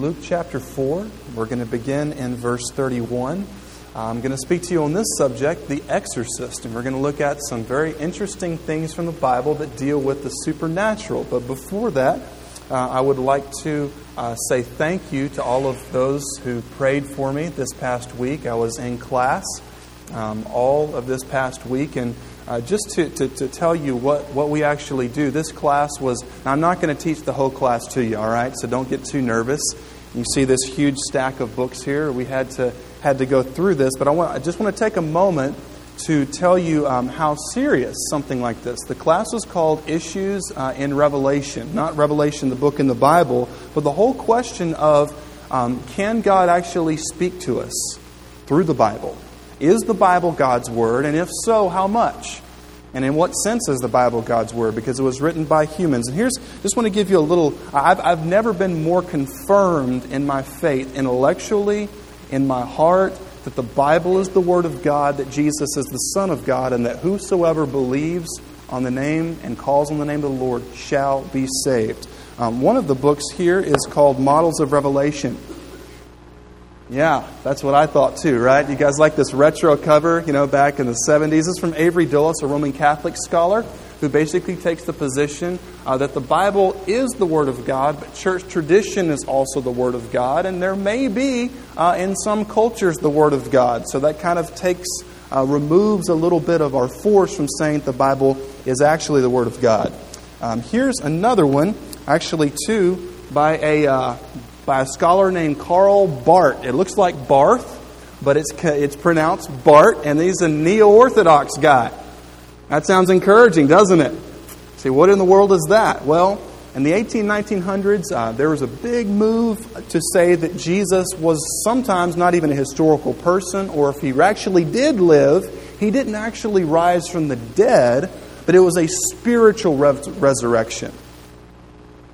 Luke chapter 4. We're going to begin in verse 31. I'm going to speak to you on this subject, the exorcist, and we're going to look at some very interesting things from the Bible that deal with the supernatural. But before that, uh, I would like to uh, say thank you to all of those who prayed for me this past week. I was in class um, all of this past week, and uh, just to, to, to, tell you what, what we actually do, this class was, I'm not going to teach the whole class to you, all right? So don't get too nervous. You see this huge stack of books here. We had to, had to go through this, but I, want, I just want to take a moment to tell you um, how serious something like this. The class was called Issues uh, in Revelation, not Revelation, the book in the Bible, but the whole question of um, can God actually speak to us through the Bible? Is the Bible God's Word? And if so, how much? And in what sense is the Bible God's Word? Because it was written by humans. And here's, just want to give you a little, I've, I've never been more confirmed in my faith, intellectually, in my heart, that the Bible is the Word of God, that Jesus is the Son of God, and that whosoever believes on the name and calls on the name of the Lord shall be saved. Um, one of the books here is called Models of Revelation. Yeah, that's what I thought too, right? You guys like this retro cover, you know, back in the 70s. This is from Avery Dulles, a Roman Catholic scholar, who basically takes the position uh, that the Bible is the Word of God, but church tradition is also the Word of God, and there may be, uh, in some cultures, the Word of God. So that kind of takes, uh, removes a little bit of our force from saying the Bible is actually the Word of God. Um, here's another one, actually, too, by a uh, by a scholar named Karl Barth. It looks like Barth, but it's, it's pronounced Bart, and he's a neo Orthodox guy. That sounds encouraging, doesn't it? See, what in the world is that? Well, in the 18, 1900s, uh, there was a big move to say that Jesus was sometimes not even a historical person, or if he actually did live, he didn't actually rise from the dead, but it was a spiritual resurrection.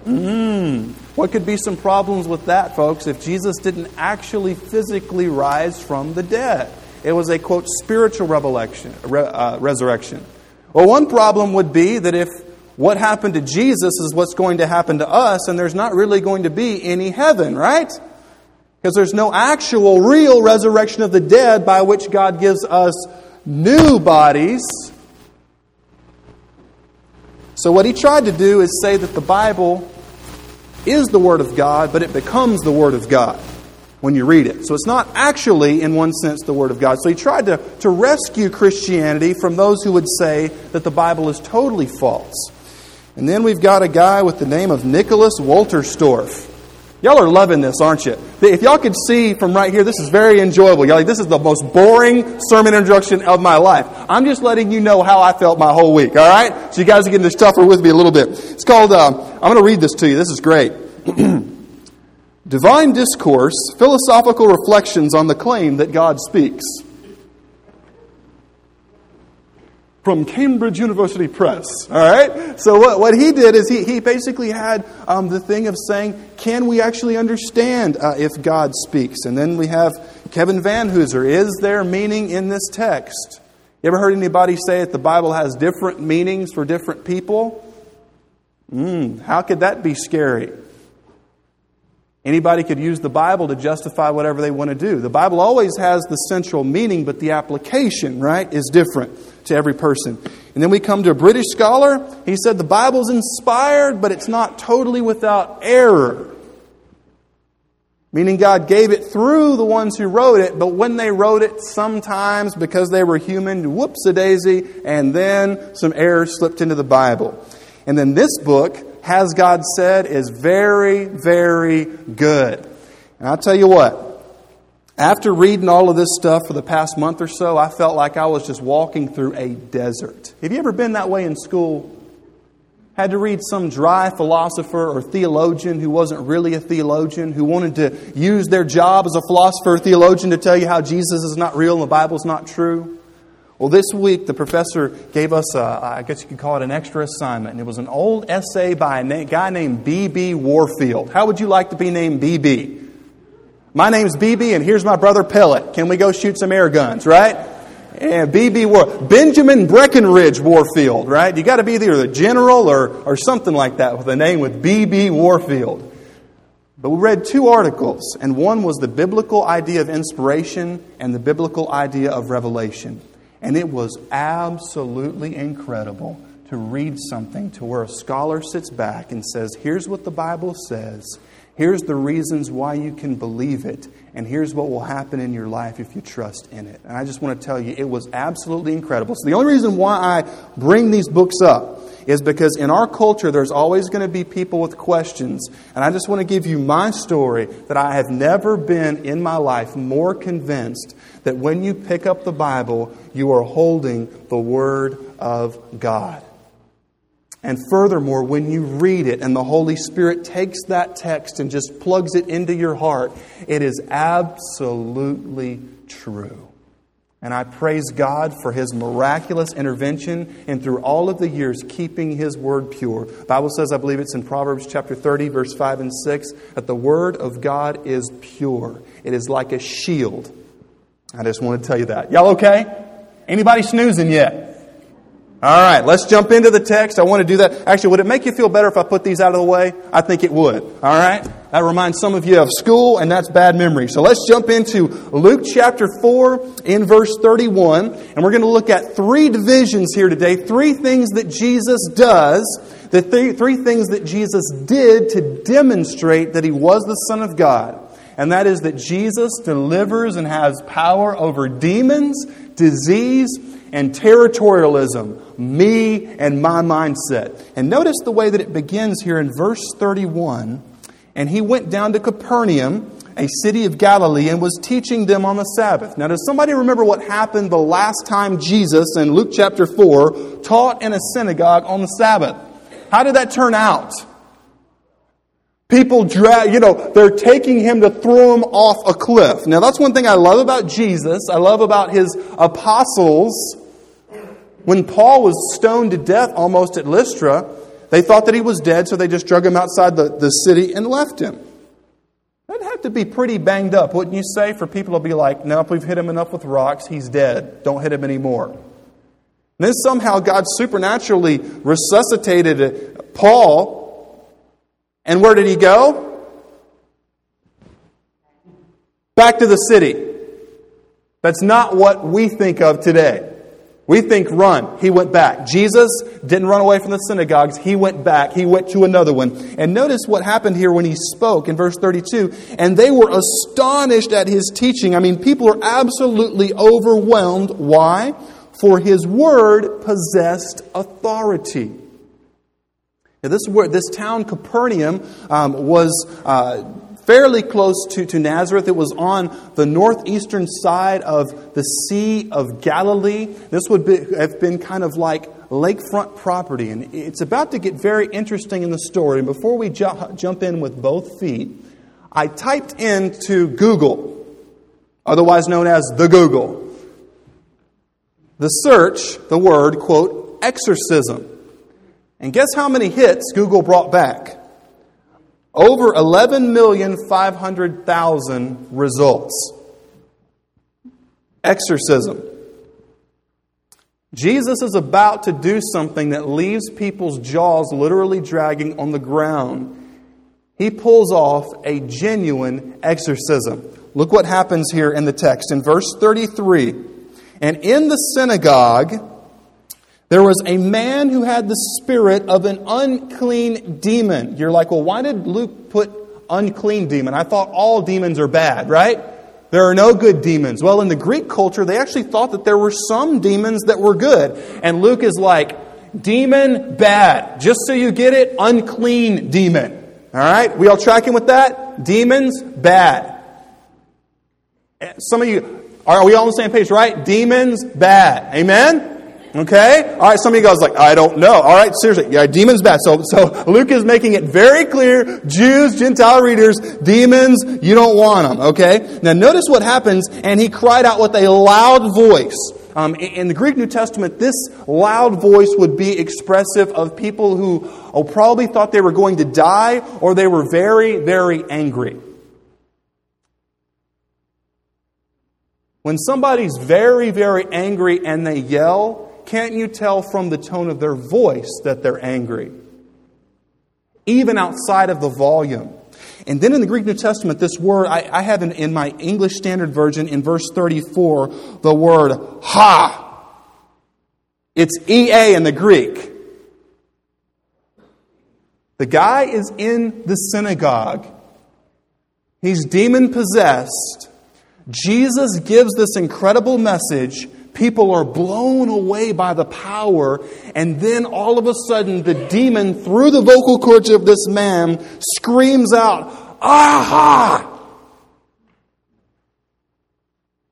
Mm. What could be some problems with that, folks, if Jesus didn't actually physically rise from the dead? It was a, quote, spiritual uh, resurrection. Well, one problem would be that if what happened to Jesus is what's going to happen to us, and there's not really going to be any heaven, right? Because there's no actual, real resurrection of the dead by which God gives us new bodies so, what he tried to do is say that the Bible is the Word of God, but it becomes the Word of God when you read it. So, it's not actually, in one sense, the Word of God. So, he tried to, to rescue Christianity from those who would say that the Bible is totally false. And then we've got a guy with the name of Nicholas Wolterstorff. Y'all are loving this, aren't you? If y'all could see from right here, this is very enjoyable. Y'all, this is the most boring sermon introduction of my life. I'm just letting you know how I felt my whole week, all right? So you guys are getting to tougher with me a little bit. It's called, uh, I'm going to read this to you. This is great. Divine Discourse Philosophical Reflections on the Claim that God Speaks. from Cambridge University Press. All right? So, what, what he did is he, he basically had um, the thing of saying, can we actually understand uh, if God speaks? And then we have Kevin Van Vanhoozer. Is there meaning in this text? You ever heard anybody say that the Bible has different meanings for different people? Mm, how could that be scary? Anybody could use the Bible to justify whatever they want to do. The Bible always has the central meaning, but the application, right, is different to every person. And then we come to a British scholar. He said the Bible's inspired, but it's not totally without error. Meaning God gave it through the ones who wrote it, but when they wrote it, sometimes because they were human, whoops a daisy, and then some errors slipped into the Bible. And then this book, Has God Said, is very, very good. And I'll tell you what, after reading all of this stuff for the past month or so, I felt like I was just walking through a desert. Have you ever been that way in school? Had to read some dry philosopher or theologian who wasn't really a theologian, who wanted to use their job as a philosopher or theologian to tell you how Jesus is not real and the Bible's not true? Well, this week the professor gave us, a, I guess you could call it an extra assignment, and it was an old essay by a guy named B.B. Warfield. How would you like to be named B.B.? My name's BB, and here's my brother Pellet. Can we go shoot some air guns, right? And BB War, Benjamin Breckinridge Warfield, right? You got to be either the general or, or something like that with a name with BB Warfield. But we read two articles, and one was the biblical idea of inspiration and the biblical idea of revelation. And it was absolutely incredible to read something to where a scholar sits back and says, Here's what the Bible says. Here's the reasons why you can believe it. And here's what will happen in your life if you trust in it. And I just want to tell you, it was absolutely incredible. So, the only reason why I bring these books up is because in our culture, there's always going to be people with questions. And I just want to give you my story that I have never been in my life more convinced that when you pick up the Bible, you are holding the Word of God. And furthermore, when you read it and the Holy Spirit takes that text and just plugs it into your heart, it is absolutely true. And I praise God for His miraculous intervention and through all of the years keeping His word pure. The Bible says, I believe it's in Proverbs chapter 30, verse 5 and 6, that the word of God is pure. It is like a shield. I just want to tell you that. Y'all okay? Anybody snoozing yet? All right, let's jump into the text. I want to do that. Actually, would it make you feel better if I put these out of the way? I think it would. All right? That reminds some of you of school, and that's bad memory. So let's jump into Luke chapter 4 in verse 31, and we're going to look at three divisions here today. Three things that Jesus does, the th- three things that Jesus did to demonstrate that he was the Son of God. And that is that Jesus delivers and has power over demons, disease, and territorialism, me and my mindset. And notice the way that it begins here in verse 31. And he went down to Capernaum, a city of Galilee, and was teaching them on the Sabbath. Now, does somebody remember what happened the last time Jesus, in Luke chapter 4, taught in a synagogue on the Sabbath? How did that turn out? People drag, you know, they're taking him to throw him off a cliff. Now, that's one thing I love about Jesus. I love about his apostles. When Paul was stoned to death almost at Lystra, they thought that he was dead, so they just drug him outside the, the city and left him. That'd have to be pretty banged up, wouldn't you say, for people to be like, nope, we've hit him enough with rocks, he's dead, don't hit him anymore. And then somehow God supernaturally resuscitated Paul and where did he go? Back to the city. That's not what we think of today. We think run. He went back. Jesus didn't run away from the synagogues. He went back. He went to another one. And notice what happened here when he spoke in verse 32. And they were astonished at his teaching. I mean, people are absolutely overwhelmed. Why? For his word possessed authority. Now, this, this town, Capernaum, um, was uh, fairly close to, to Nazareth. It was on the northeastern side of the Sea of Galilee. This would be, have been kind of like lakefront property. And it's about to get very interesting in the story. And before we ju- jump in with both feet, I typed into Google, otherwise known as the Google, the search, the word, quote, exorcism. And guess how many hits Google brought back? Over 11,500,000 results. Exorcism. Jesus is about to do something that leaves people's jaws literally dragging on the ground. He pulls off a genuine exorcism. Look what happens here in the text in verse 33. And in the synagogue, there was a man who had the spirit of an unclean demon. You're like, well, why did Luke put unclean demon? I thought all demons are bad, right? There are no good demons. Well, in the Greek culture, they actually thought that there were some demons that were good. And Luke is like, demon, bad. Just so you get it, unclean demon. All right? We all tracking with that? Demons, bad. Eh, some of you, are we all on the same page, right? Demons, bad. Amen? Okay? All right, some of you guys like, I don't know. All right, seriously. Yeah, demons bad. So, so Luke is making it very clear, Jews, Gentile readers, demons, you don't want them. Okay? Now notice what happens, and he cried out with a loud voice. Um, in the Greek New Testament, this loud voice would be expressive of people who oh, probably thought they were going to die or they were very, very angry. When somebody's very, very angry and they yell, can't you tell from the tone of their voice that they're angry? Even outside of the volume. And then in the Greek New Testament, this word, I, I have in, in my English Standard Version in verse 34, the word ha. It's EA in the Greek. The guy is in the synagogue. He's demon possessed. Jesus gives this incredible message. People are blown away by the power, and then all of a sudden, the demon, through the vocal cords of this man, screams out, Aha!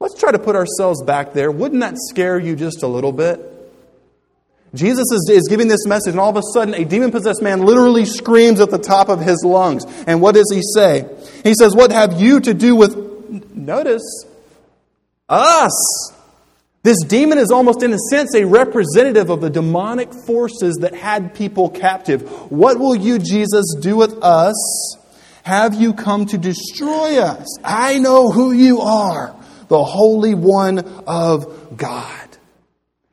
Let's try to put ourselves back there. Wouldn't that scare you just a little bit? Jesus is, is giving this message, and all of a sudden, a demon possessed man literally screams at the top of his lungs. And what does he say? He says, What have you to do with, notice, us? This demon is almost, in a sense, a representative of the demonic forces that had people captive. What will you, Jesus, do with us? Have you come to destroy us? I know who you are, the Holy One of God.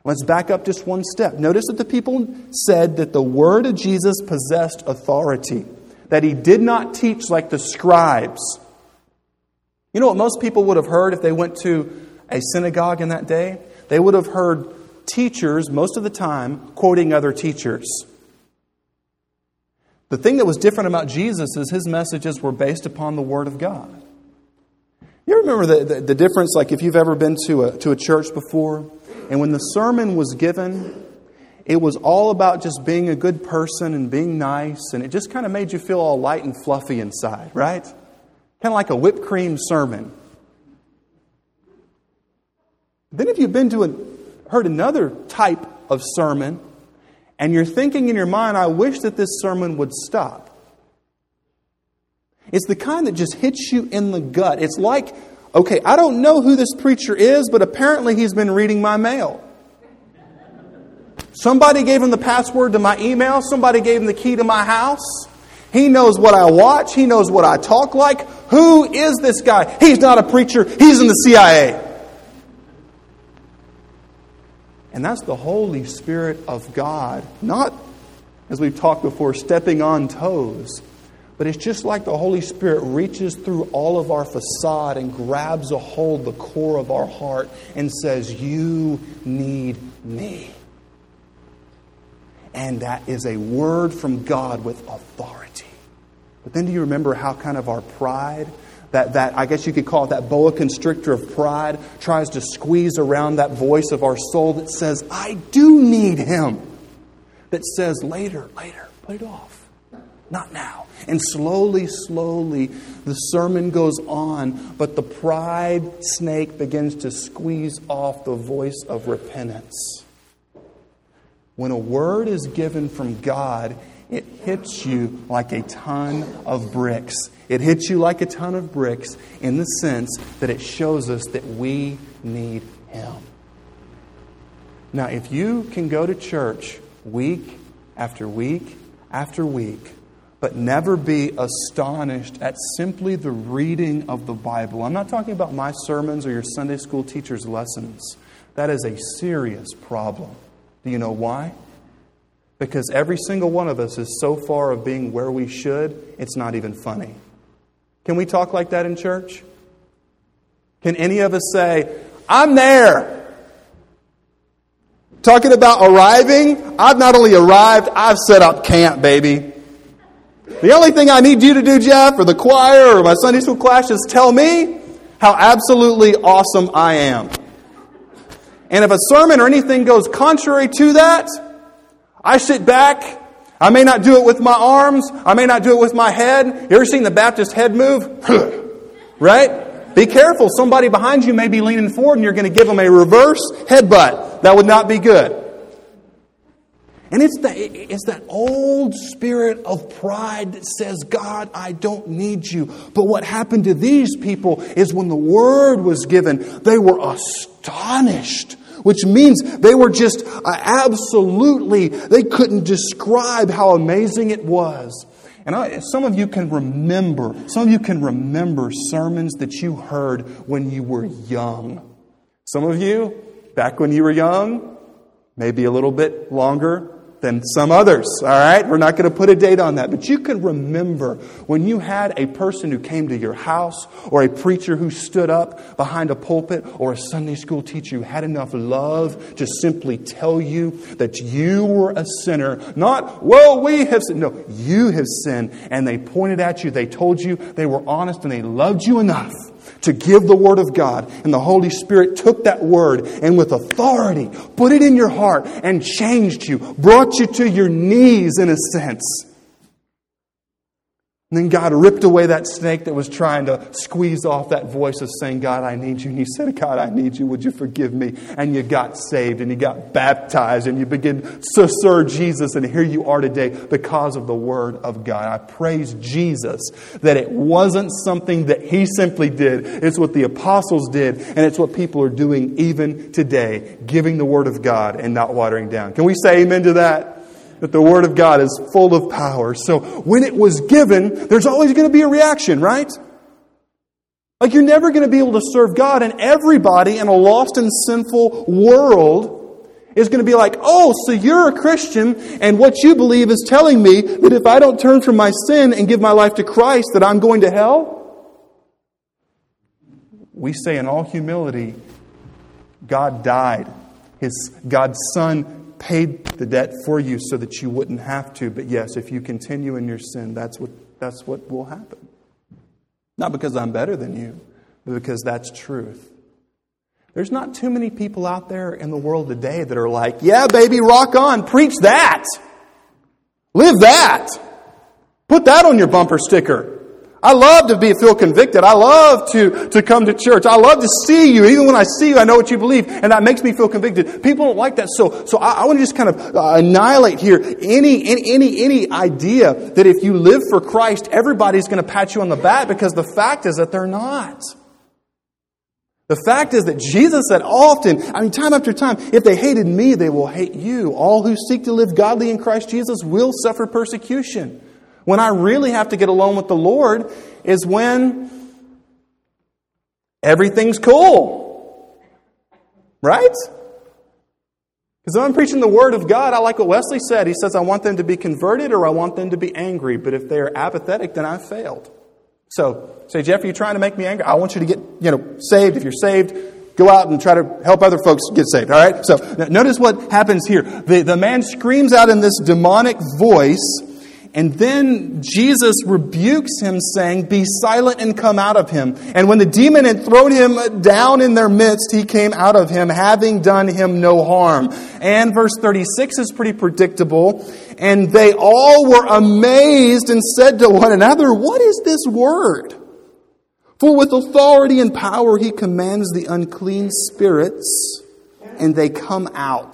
Let's back up just one step. Notice that the people said that the word of Jesus possessed authority, that he did not teach like the scribes. You know what most people would have heard if they went to a synagogue in that day? They would have heard teachers, most of the time, quoting other teachers. The thing that was different about Jesus is his messages were based upon the Word of God. You remember the, the, the difference, like if you've ever been to a, to a church before, and when the sermon was given, it was all about just being a good person and being nice, and it just kind of made you feel all light and fluffy inside, right? Kind of like a whipped cream sermon. Then, if you've been to a, heard another type of sermon, and you're thinking in your mind, I wish that this sermon would stop. It's the kind that just hits you in the gut. It's like okay, I don't know who this preacher is, but apparently he's been reading my mail. Somebody gave him the password to my email, somebody gave him the key to my house. He knows what I watch, he knows what I talk like. Who is this guy? He's not a preacher, he's in the CIA. And that's the Holy Spirit of God, not, as we've talked before, stepping on toes but it's just like the Holy Spirit reaches through all of our facade and grabs a hold the core of our heart and says, You need me. And that is a word from God with authority. But then do you remember how kind of our pride, that, that I guess you could call it that boa constrictor of pride, tries to squeeze around that voice of our soul that says, I do need him. That says, later, later, put it off. Not now. And slowly, slowly, the sermon goes on, but the pride snake begins to squeeze off the voice of repentance. When a word is given from God, it hits you like a ton of bricks. It hits you like a ton of bricks in the sense that it shows us that we need Him. Now, if you can go to church week after week after week, but never be astonished at simply the reading of the Bible. I'm not talking about my sermons or your Sunday school teacher's lessons. That is a serious problem. Do you know why? Because every single one of us is so far of being where we should, it's not even funny. Can we talk like that in church? Can any of us say, I'm there? Talking about arriving, I've not only arrived, I've set up camp, baby. The only thing I need you to do, Jeff, or the choir, or my Sunday school class, is tell me how absolutely awesome I am. And if a sermon or anything goes contrary to that, I sit back. I may not do it with my arms. I may not do it with my head. You ever seen the Baptist head move? right? Be careful. Somebody behind you may be leaning forward and you're going to give them a reverse headbutt. That would not be good. And it's, that it's that old spirit of pride that says, God, I don't need you. But what happened to these people is when the word was given, they were astonished, which means they were just uh, absolutely, they couldn't describe how amazing it was. And I, some of you can remember, some of you can remember sermons that you heard when you were young. Some of you, back when you were young, maybe a little bit longer, than some others, all right? We're not going to put a date on that. But you can remember when you had a person who came to your house, or a preacher who stood up behind a pulpit, or a Sunday school teacher who had enough love to simply tell you that you were a sinner. Not, well, we have sinned. No, you have sinned. And they pointed at you, they told you, they were honest, and they loved you enough to give the Word of God. And the Holy Spirit took that Word and with authority put it in your heart and changed you, brought you to your knees in a sense. And then God ripped away that snake that was trying to squeeze off that voice of saying, God, I need you. And you said, God, I need you. Would you forgive me? And you got saved and you got baptized and you begin to serve Jesus. And here you are today because of the Word of God. I praise Jesus that it wasn't something that He simply did. It's what the apostles did. And it's what people are doing even today, giving the Word of God and not watering down. Can we say amen to that? That the Word of God is full of power. So when it was given, there's always going to be a reaction, right? Like you're never going to be able to serve God, and everybody in a lost and sinful world is going to be like, oh, so you're a Christian, and what you believe is telling me that if I don't turn from my sin and give my life to Christ, that I'm going to hell? We say in all humility, God died. His God's Son paid the debt for you so that you wouldn't have to. But yes, if you continue in your sin, that's what, that's what will happen. Not because I'm better than you, but because that's truth. There's not too many people out there in the world today that are like, yeah, baby, rock on, preach that. Live that. Put that on your bumper sticker. I love to be feel convicted. I love to, to come to church. I love to see you. Even when I see you, I know what you believe, and that makes me feel convicted. People don't like that. So, so I, I want to just kind of uh, annihilate here any, any, any, any idea that if you live for Christ, everybody's going to pat you on the back because the fact is that they're not. The fact is that Jesus said often, I mean, time after time, if they hated me, they will hate you. All who seek to live godly in Christ Jesus will suffer persecution. When I really have to get alone with the Lord is when everything's cool. Right? Because I'm preaching the Word of God, I like what Wesley said. He says, I want them to be converted or I want them to be angry. But if they are apathetic, then I've failed. So, say, Jeff, are you trying to make me angry? I want you to get, you know, saved. If you're saved, go out and try to help other folks get saved. All right? So, notice what happens here. The, the man screams out in this demonic voice, and then Jesus rebukes him, saying, Be silent and come out of him. And when the demon had thrown him down in their midst, he came out of him, having done him no harm. And verse 36 is pretty predictable. And they all were amazed and said to one another, What is this word? For with authority and power he commands the unclean spirits, and they come out.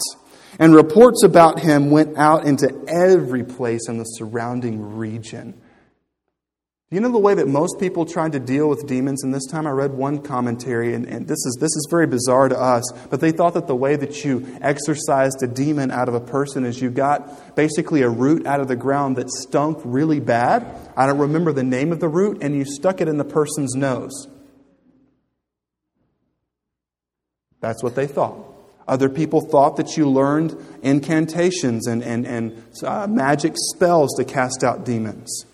And reports about him went out into every place in the surrounding region. Do you know the way that most people tried to deal with demons? And this time I read one commentary, and, and, this, is, this is very bizarre to us, but they thought that the way that you exorcised a demon out of a person is you got basically a root out of the ground that stunk really bad. I don't remember the name of the root, and you stuck it in the person's nose. That's what they thought. Other people thought that you learned incantations and, and, and uh, magic spells to cast out demons.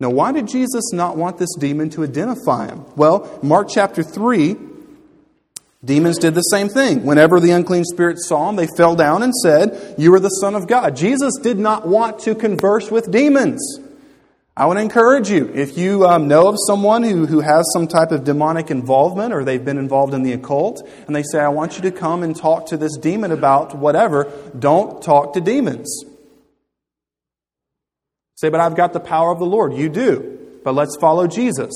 Now, why did Jesus not want this demon to identify him? Well, Mark chapter 3, demons did the same thing. Whenever the unclean spirits saw him, they fell down and said, You are the Son of God. Jesus did not want to converse with demons. I want to encourage you if you um, know of someone who, who has some type of demonic involvement or they've been involved in the occult and they say, I want you to come and talk to this demon about whatever, don't talk to demons. Say, but I've got the power of the Lord. You do. But let's follow Jesus.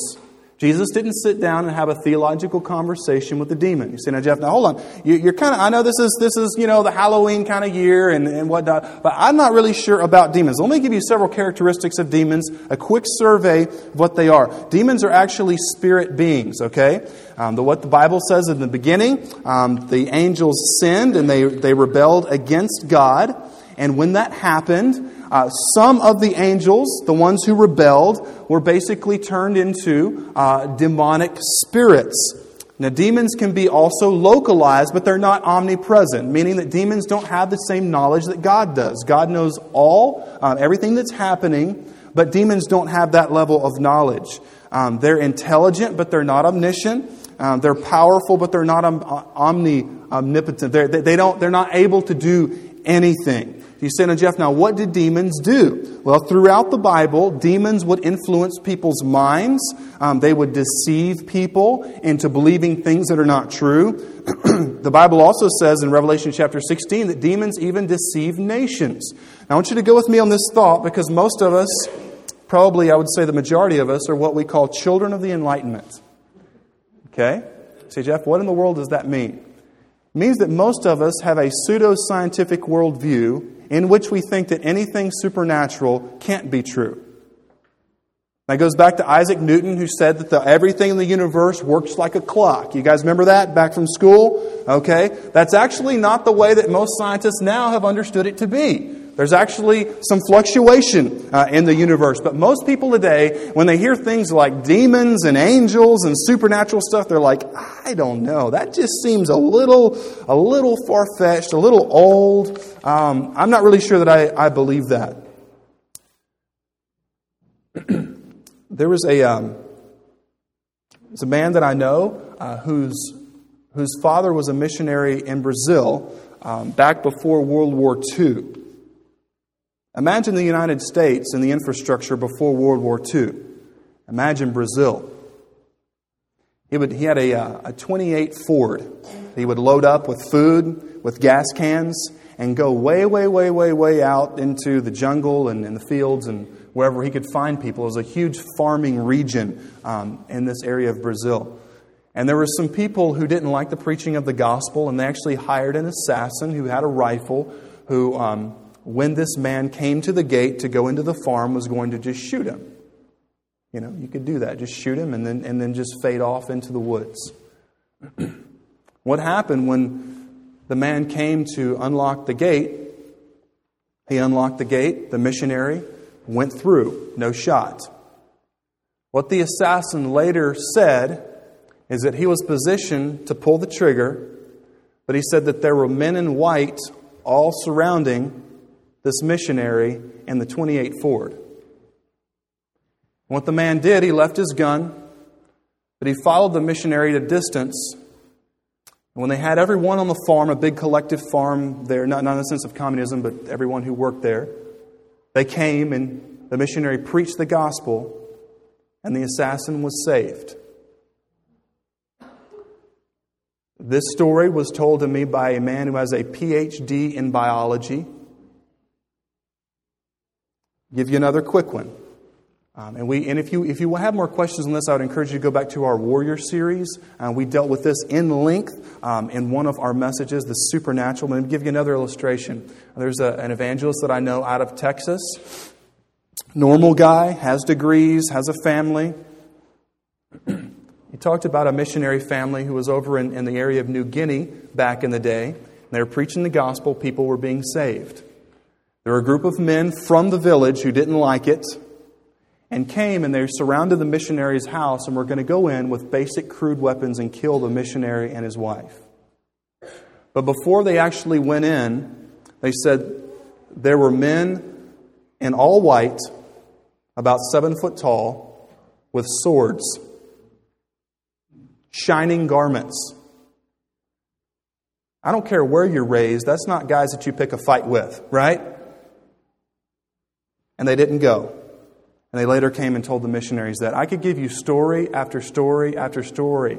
Jesus didn't sit down and have a theological conversation with the demon. You say, now, Jeff, now hold on. You, are kind of, I know this is, this is, you know, the Halloween kind of year and, and whatnot, but I'm not really sure about demons. Let me give you several characteristics of demons, a quick survey of what they are. Demons are actually spirit beings, okay? Um, the, what the Bible says in the beginning, um, the angels sinned and they, they rebelled against God. And when that happened, uh, some of the angels, the ones who rebelled, were basically turned into uh, demonic spirits. Now, demons can be also localized, but they're not omnipresent, meaning that demons don't have the same knowledge that God does. God knows all, um, everything that's happening, but demons don't have that level of knowledge. Um, they're intelligent, but they're not omniscient. Um, they're powerful, but they're not omni, omnipotent. They're, they don't, they're not able to do anything. You say to Jeff, now what did demons do? Well, throughout the Bible, demons would influence people's minds. Um, they would deceive people into believing things that are not true. the Bible also says in Revelation chapter 16 that demons even deceive nations. Now, I want you to go with me on this thought because most of us, probably I would say the majority of us, are what we call children of the Enlightenment. Okay? Say, Jeff, what in the world does that mean? It means that most of us have a pseudo scientific worldview in which we think that anything supernatural can't be true. That goes back to Isaac Newton, who said that the, everything in the universe works like a clock. You guys remember that back from school? Okay. That's actually not the way that most scientists now have understood it to be. There's actually some fluctuation uh, in the universe. But most people today, when they hear things like demons and angels and supernatural stuff, they're like, I don't know. That just seems a little, a little far fetched, a little old. Um, I'm not really sure that I, I believe that. there was a, um, a man that I know uh, whose, whose father was a missionary in Brazil um, back before World War II. Imagine the United States and the infrastructure before World War II. Imagine Brazil. He, would, he had a, uh, a 28 Ford. He would load up with food, with gas cans, and go way, way, way, way, way out into the jungle and in the fields and wherever he could find people. It was a huge farming region um, in this area of Brazil. And there were some people who didn't like the preaching of the gospel, and they actually hired an assassin who had a rifle who um, when this man came to the gate to go into the farm, was going to just shoot him. You know, you could do that. Just shoot him and then, and then just fade off into the woods. what happened when the man came to unlock the gate? He unlocked the gate, the missionary went through, no shot. What the assassin later said is that he was positioned to pull the trigger, but he said that there were men in white all surrounding this missionary and the 28 Ford. What the man did, he left his gun, but he followed the missionary at a distance. When they had everyone on the farm, a big collective farm there, not, not in the sense of communism, but everyone who worked there, they came and the missionary preached the gospel, and the assassin was saved. This story was told to me by a man who has a PhD in biology give you another quick one. Um, and, we, and if, you, if you have more questions on this, I would encourage you to go back to our Warrior series. Uh, we dealt with this in length um, in one of our messages, the supernatural. Let me give you another illustration. There's a, an evangelist that I know out of Texas. Normal guy, has degrees, has a family. he talked about a missionary family who was over in, in the area of New Guinea back in the day. They were preaching the gospel, people were being saved. There were a group of men from the village who didn't like it and came and they surrounded the missionary's house and were going to go in with basic crude weapons and kill the missionary and his wife. But before they actually went in, they said there were men in all white, about seven foot tall, with swords, shining garments. I don't care where you're raised, that's not guys that you pick a fight with, right? And they didn't go. And they later came and told the missionaries that I could give you story after story after story.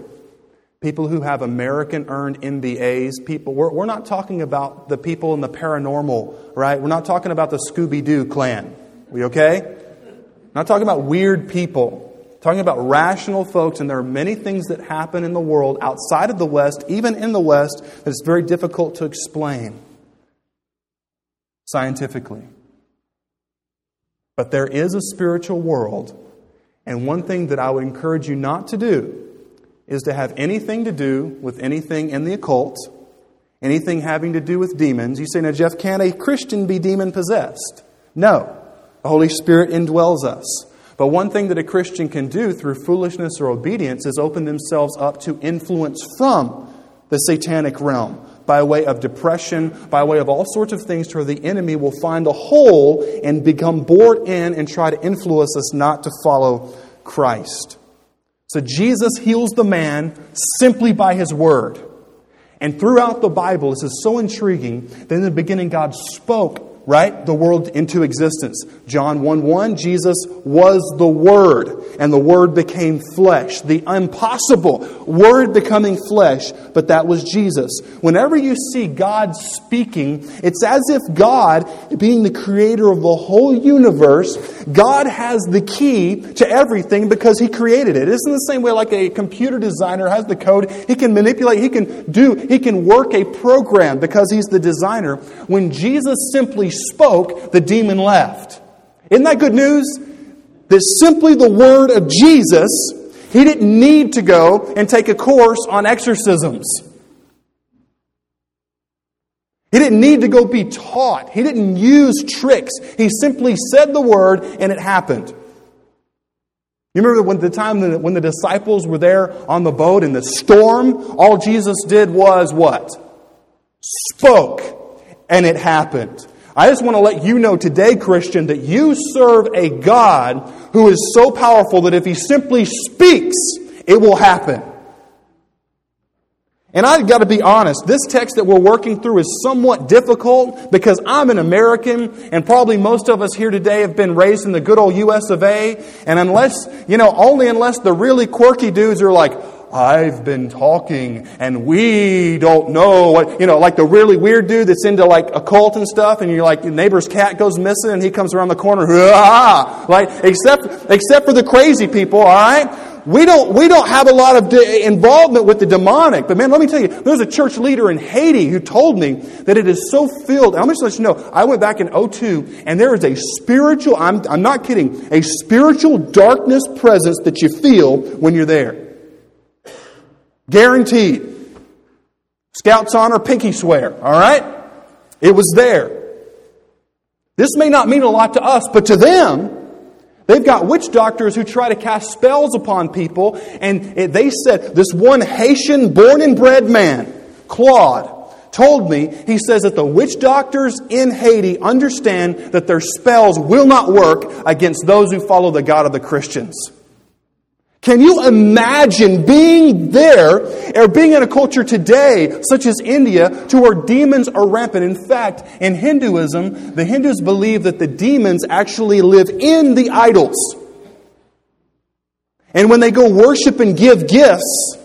People who have American earned MBAs, people, we're, we're not talking about the people in the paranormal, right? We're not talking about the Scooby Doo clan. We okay? Not talking about weird people. Talking about rational folks, and there are many things that happen in the world outside of the West, even in the West, that it's very difficult to explain scientifically. But there is a spiritual world, and one thing that I would encourage you not to do is to have anything to do with anything in the occult, anything having to do with demons. You say, now, Jeff, can a Christian be demon possessed? No. The Holy Spirit indwells us. But one thing that a Christian can do through foolishness or obedience is open themselves up to influence from the satanic realm by way of depression, by way of all sorts of things to where the enemy will find a hole and become bored in and try to influence us not to follow Christ. So Jesus heals the man simply by his word. And throughout the Bible, this is so intriguing that in the beginning God spoke right? The world into existence. John 1 1, Jesus was the Word, and the Word became flesh. The impossible Word becoming flesh, but that was Jesus. Whenever you see God speaking, it's as if God, being the creator of the whole universe, God has the key to everything because He created it. Isn't the same way like a computer designer has the code? He can manipulate, he can do, he can work a program because He's the designer. When Jesus simply spoke, the demon left. Isn't that good news? That simply the word of Jesus, he didn't need to go and take a course on exorcisms. He didn't need to go be taught. He didn't use tricks. He simply said the word and it happened. You remember when the time when the disciples were there on the boat in the storm? All Jesus did was what? Spoke, and it happened. I just want to let you know today, Christian, that you serve a God who is so powerful that if He simply speaks, it will happen. And I've got to be honest, this text that we're working through is somewhat difficult because I'm an American and probably most of us here today have been raised in the good old US of A. And unless, you know, only unless the really quirky dudes are like, I've been talking and we don't know what, you know, like the really weird dude that's into like occult and stuff and you're like, your neighbor's cat goes missing and he comes around the corner, ah, like, except, except for the crazy people, alright? We don't, we don't have a lot of de- involvement with the demonic. But man, let me tell you, there's a church leader in Haiti who told me that it is so filled. I'm just let you know, I went back in 02 and there is a spiritual, I'm, I'm not kidding, a spiritual darkness presence that you feel when you're there. Guaranteed. Scouts honor, pinky swear, all right? It was there. This may not mean a lot to us, but to them, they've got witch doctors who try to cast spells upon people, and they said, this one Haitian born and bred man, Claude, told me, he says that the witch doctors in Haiti understand that their spells will not work against those who follow the God of the Christians. Can you imagine being there or being in a culture today, such as India, to where demons are rampant? In fact, in Hinduism, the Hindus believe that the demons actually live in the idols. And when they go worship and give gifts,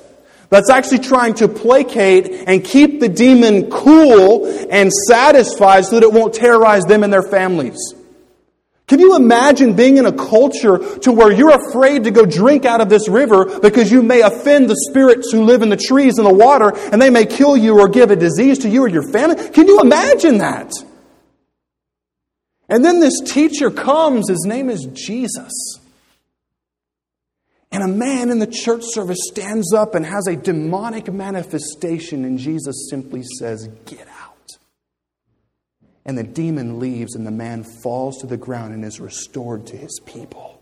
that's actually trying to placate and keep the demon cool and satisfied so that it won't terrorize them and their families. Can you imagine being in a culture to where you're afraid to go drink out of this river because you may offend the spirits who live in the trees and the water and they may kill you or give a disease to you or your family? Can you imagine that? And then this teacher comes, his name is Jesus. And a man in the church service stands up and has a demonic manifestation, and Jesus simply says, Get out. And the demon leaves, and the man falls to the ground and is restored to his people.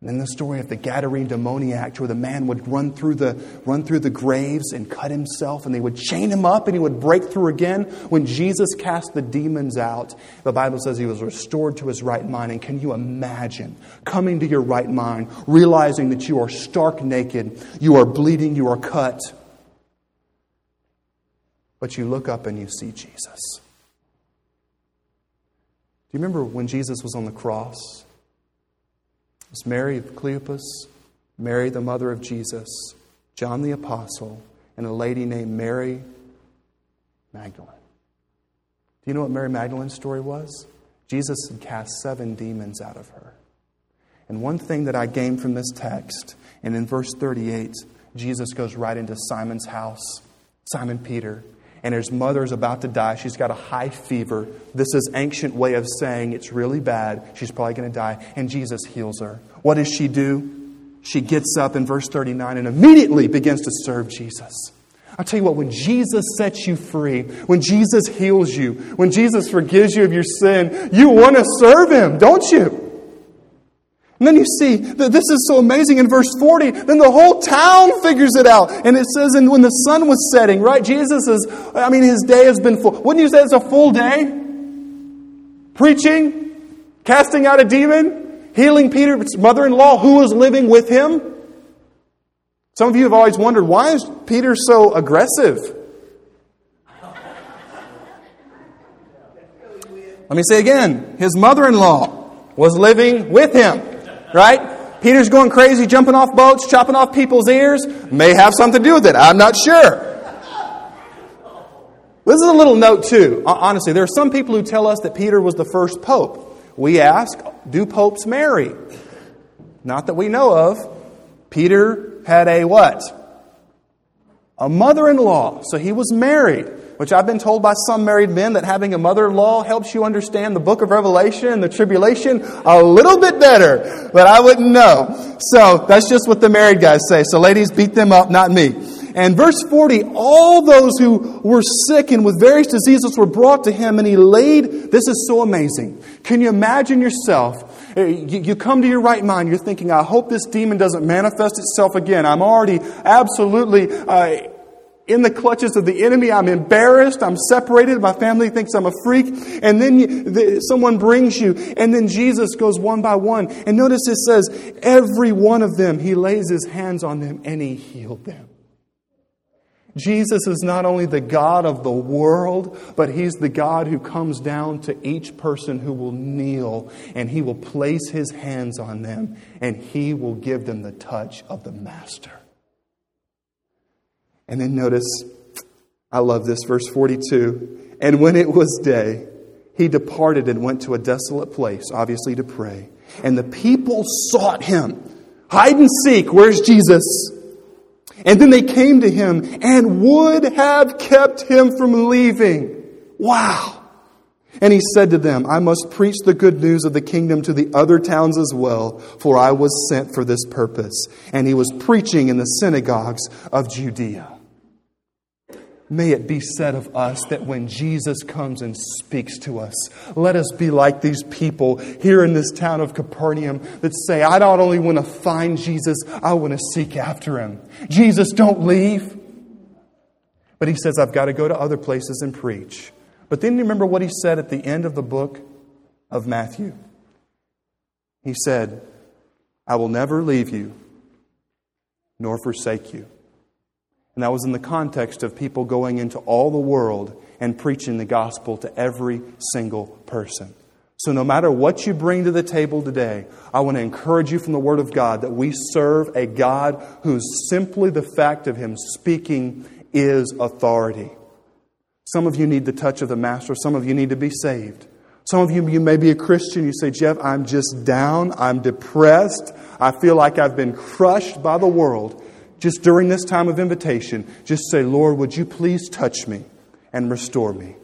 And then the story of the Gadarene demoniac, where the man would run through the, run through the graves and cut himself, and they would chain him up and he would break through again. When Jesus cast the demons out, the Bible says he was restored to his right mind. And can you imagine coming to your right mind, realizing that you are stark naked, you are bleeding, you are cut, but you look up and you see Jesus? Do you remember when Jesus was on the cross? It was Mary of Cleopas, Mary, the mother of Jesus, John the Apostle, and a lady named Mary Magdalene. Do you know what Mary Magdalene's story was? Jesus had cast seven demons out of her. And one thing that I gained from this text, and in verse 38, Jesus goes right into Simon's house, Simon Peter, and his mother is about to die. She's got a high fever. This is ancient way of saying it's really bad. She's probably going to die. And Jesus heals her. What does she do? She gets up in verse 39 and immediately begins to serve Jesus. I'll tell you what, when Jesus sets you free, when Jesus heals you, when Jesus forgives you of your sin, you want to serve him, don't you? And then you see that this is so amazing in verse 40. Then the whole town figures it out. And it says, and when the sun was setting, right? Jesus is, I mean, his day has been full. Wouldn't you say it's a full day? Preaching, casting out a demon, healing Peter's mother in law who was living with him. Some of you have always wondered why is Peter so aggressive? Let me say again his mother in law was living with him. Right? Peter's going crazy, jumping off boats, chopping off people's ears. May have something to do with it. I'm not sure. This is a little note, too. Honestly, there are some people who tell us that Peter was the first pope. We ask, do popes marry? Not that we know of. Peter had a what? A mother in law. So he was married which I've been told by some married men that having a mother in law helps you understand the book of Revelation and the tribulation a little bit better, but I wouldn't know. So that's just what the married guys say. So ladies, beat them up, not me. And verse 40, all those who were sick and with various diseases were brought to him, and he laid. This is so amazing. Can you imagine yourself? Eh, you come to your right mind, you're thinking, I hope this demon doesn't manifest itself again. I'm already absolutely. Uh, in the clutches of the enemy. I'm embarrassed. I'm separated. My family thinks I'm a freak. And then you, the, someone brings you, and then Jesus goes one by one. And notice it says, every one of them, he lays his hands on them and he healed them. Jesus is not only the God of the world, but He's the God who comes down to each person who will kneel and He will place His hands on them and He will give them the touch of the Master. And then notice, I love this, verse 42. And when it was day, he departed and went to a desolate place, obviously to pray. And the people sought him. Hide and seek, where's Jesus? And then they came to him and would have kept him from leaving. Wow. And he said to them, I must preach the good news of the kingdom to the other towns as well, for I was sent for this purpose. And he was preaching in the synagogues of Judea. May it be said of us that when Jesus comes and speaks to us, let us be like these people here in this town of Capernaum that say, I not only want to find Jesus, I want to seek after him. Jesus, don't leave. But he says, I've got to go to other places and preach. But then you remember what he said at the end of the book of Matthew. He said, I will never leave you nor forsake you. And that was in the context of people going into all the world and preaching the gospel to every single person. So, no matter what you bring to the table today, I want to encourage you from the Word of God that we serve a God whose simply the fact of Him speaking is authority. Some of you need the touch of the Master, some of you need to be saved. Some of you, you may be a Christian. You say, Jeff, I'm just down. I'm depressed. I feel like I've been crushed by the world just during this time of invitation, just say, Lord, would you please touch me and restore me?